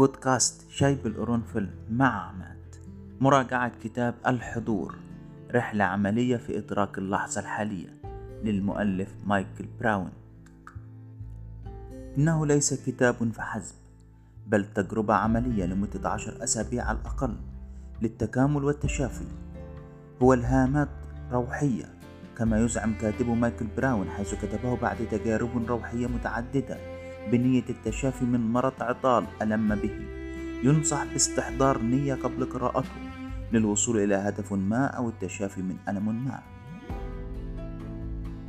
بودكاست شاي بالقرنفل مع عماد مراجعة كتاب الحضور. رحلة عملية في إدراك اللحظة الحالية للمؤلف مايكل براون. إنه ليس كتاب فحسب بل تجربة عملية لمدة عشر أسابيع على الأقل للتكامل والتشافي. هو الهامات روحية كما يزعم كاتبه مايكل براون حيث كتبه بعد تجارب روحية متعددة بنية التشافي من مرض عطال ألم به. ينصح باستحضار نية قبل قراءته للوصول إلى هدف ما أو التشافي من ألم ما.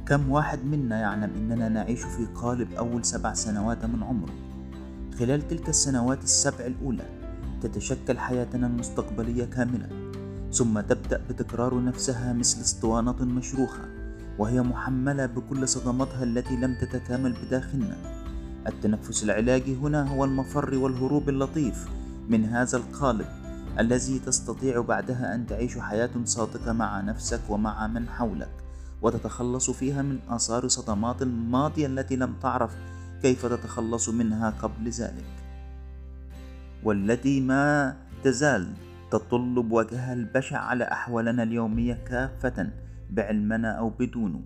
كم واحد منا يعلم أننا نعيش في قالب أول سبع سنوات من عمره. خلال تلك السنوات السبع الأولى تتشكل حياتنا المستقبلية كاملة. ثم تبدأ بتكرار نفسها مثل اسطوانة مشروخة وهي محملة بكل صدماتها التي لم تتكامل بداخلنا. التنفس العلاجي هنا هو المفر والهروب اللطيف من هذا القالب الذي تستطيع بعدها أن تعيش حياة صادقة مع نفسك ومع من حولك وتتخلص فيها من آثار صدمات الماضية التي لم تعرف كيف تتخلص منها قبل ذلك. والتي ما تزال تطل بوجهها البشع على أحوالنا اليومية كافة بعلمنا أو بدونه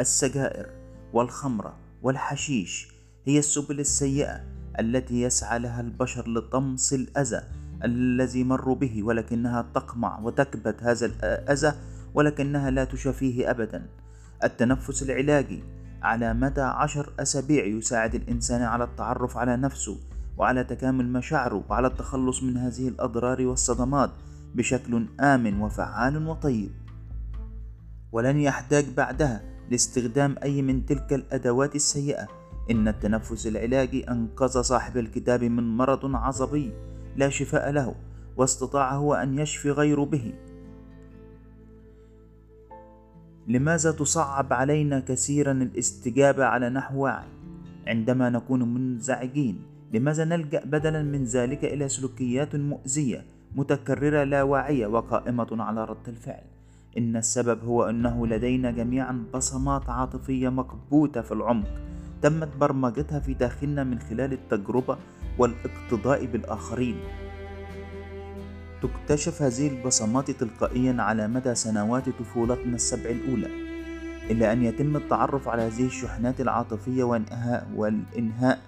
السجائر والخمرة والحشيش هي السبل السيئة التي يسعى لها البشر لطمس الأذى الذي مروا به ولكنها تقمع وتكبت هذا الأذى ولكنها لا تشافيه أبدا. التنفس العلاجي على مدى عشر أسابيع يساعد الإنسان على التعرف على نفسه وعلى تكامل مشاعره وعلى التخلص من هذه الأضرار والصدمات بشكل آمن وفعال وطيب. ولن يحتاج بعدها لاستخدام أي من تلك الأدوات السيئة إن التنفس العلاجي أنقذ صاحب الكتاب من مرض عصبي لا شفاء له واستطاع هو أن يشفي غيره به. لماذا تصعب علينا كثيرا الاستجابة على نحو واعي؟ عندما نكون منزعجين لماذا نلجأ بدلا من ذلك إلى سلوكيات مؤذية متكررة لا واعية وقائمة على رد الفعل؟ إن السبب هو أنه لدينا جميعا بصمات عاطفية مكبوتة في العمق تمت برمجتها في داخلنا من خلال التجربة والاقتضاء بالآخرين. تكتشف هذه البصمات تلقائيا على مدى سنوات طفولتنا السبع الأولى إلا أن يتم التعرف على هذه الشحنات العاطفية وإنهاء والإنهاء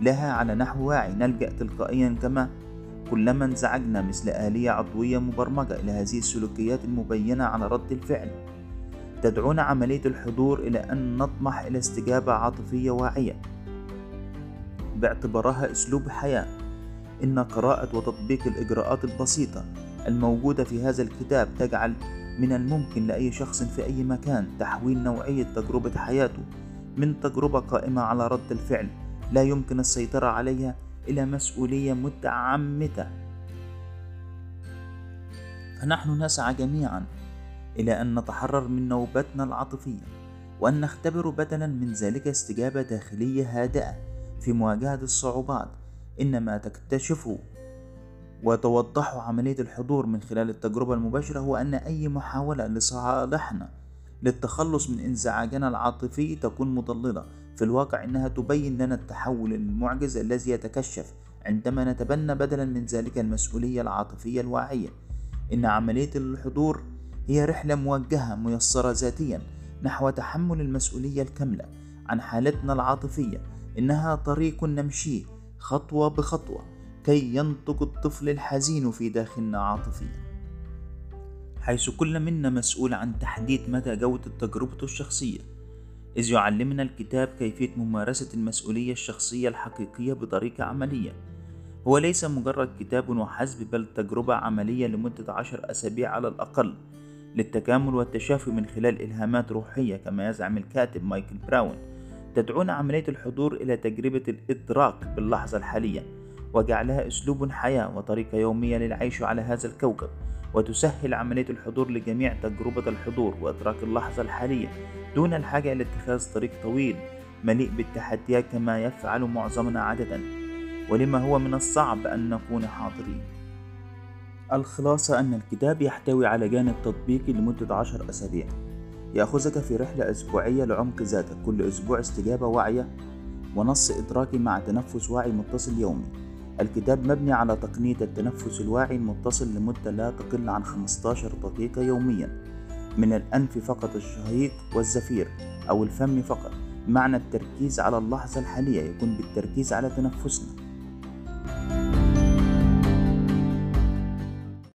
لها على نحو واعي نلجأ تلقائيا كما كلما انزعجنا مثل آلية عضوية مبرمجة إلى هذه السلوكيات المبينة على رد الفعل. تدعونا عملية الحضور إلى أن نطمح إلى استجابة عاطفية واعية. باعتبارها أسلوب حياة. إن قراءة وتطبيق الإجراءات البسيطة الموجودة في هذا الكتاب تجعل من الممكن لأي شخص في أي مكان تحويل نوعية تجربة حياته من تجربة قائمة على رد الفعل لا يمكن السيطرة عليها إلى مسؤولية متعمتة فنحن نسعى جميعا إلى أن نتحرر من نوبتنا العاطفية وأن نختبر بدلا من ذلك استجابة داخلية هادئة في مواجهة الصعوبات. إنما تكتشفه وتوضح عملية الحضور من خلال التجربة المباشرة هو أن أي محاولة لصالحنا للتخلص من انزعاجنا العاطفي تكون مضللة. في الواقع إنها تبين لنا التحول المعجز الذي يتكشف عندما نتبنى بدلا من ذلك المسؤولية العاطفية الواعية. إن عملية الحضور هي رحلة موجهة ميسرة ذاتيا نحو تحمل المسؤولية الكاملة عن حالتنا العاطفية إنها طريق نمشيه خطوة بخطوة كي ينطق الطفل الحزين في داخلنا عاطفيا. حيث كل منا مسؤول عن تحديد مدى جودة تجربته الشخصية إذ يعلمنا الكتاب كيفية ممارسة المسؤولية الشخصية الحقيقية بطريقة عملية. هو ليس مجرد كتاب وحسب بل تجربة عملية لمدة عشر أسابيع على الأقل. للتكامل والتشافي من خلال إلهامات روحية كما يزعم الكاتب مايكل براون. تدعونا عملية الحضور إلى تجربة الإدراك باللحظة الحالية وجعلها أسلوب حياة وطريقة يومية للعيش على هذا الكوكب. وتسهل عملية الحضور لجميع تجربة الحضور وإدراك اللحظة الحالية دون الحاجة إلى اتخاذ طريق طويل مليء بالتحديات كما يفعل معظمنا عادة. ولما هو من الصعب أن نكون حاضرين. الخلاصة أن الكتاب يحتوي على جانب تطبيقي لمدة عشر أسابيع. يأخذك في رحلة أسبوعية لعمق ذاتك. كل أسبوع استجابة واعية ونص إدراكي مع تنفس واعي متصل يومي. الكتاب مبني على تقنية التنفس الواعي المتصل لمدة لا تقل عن 15 دقيقة يوميا. من الأنف فقط الشهيق والزفير أو الفم فقط. معنى التركيز على اللحظة الحالية يكون بالتركيز على تنفسنا.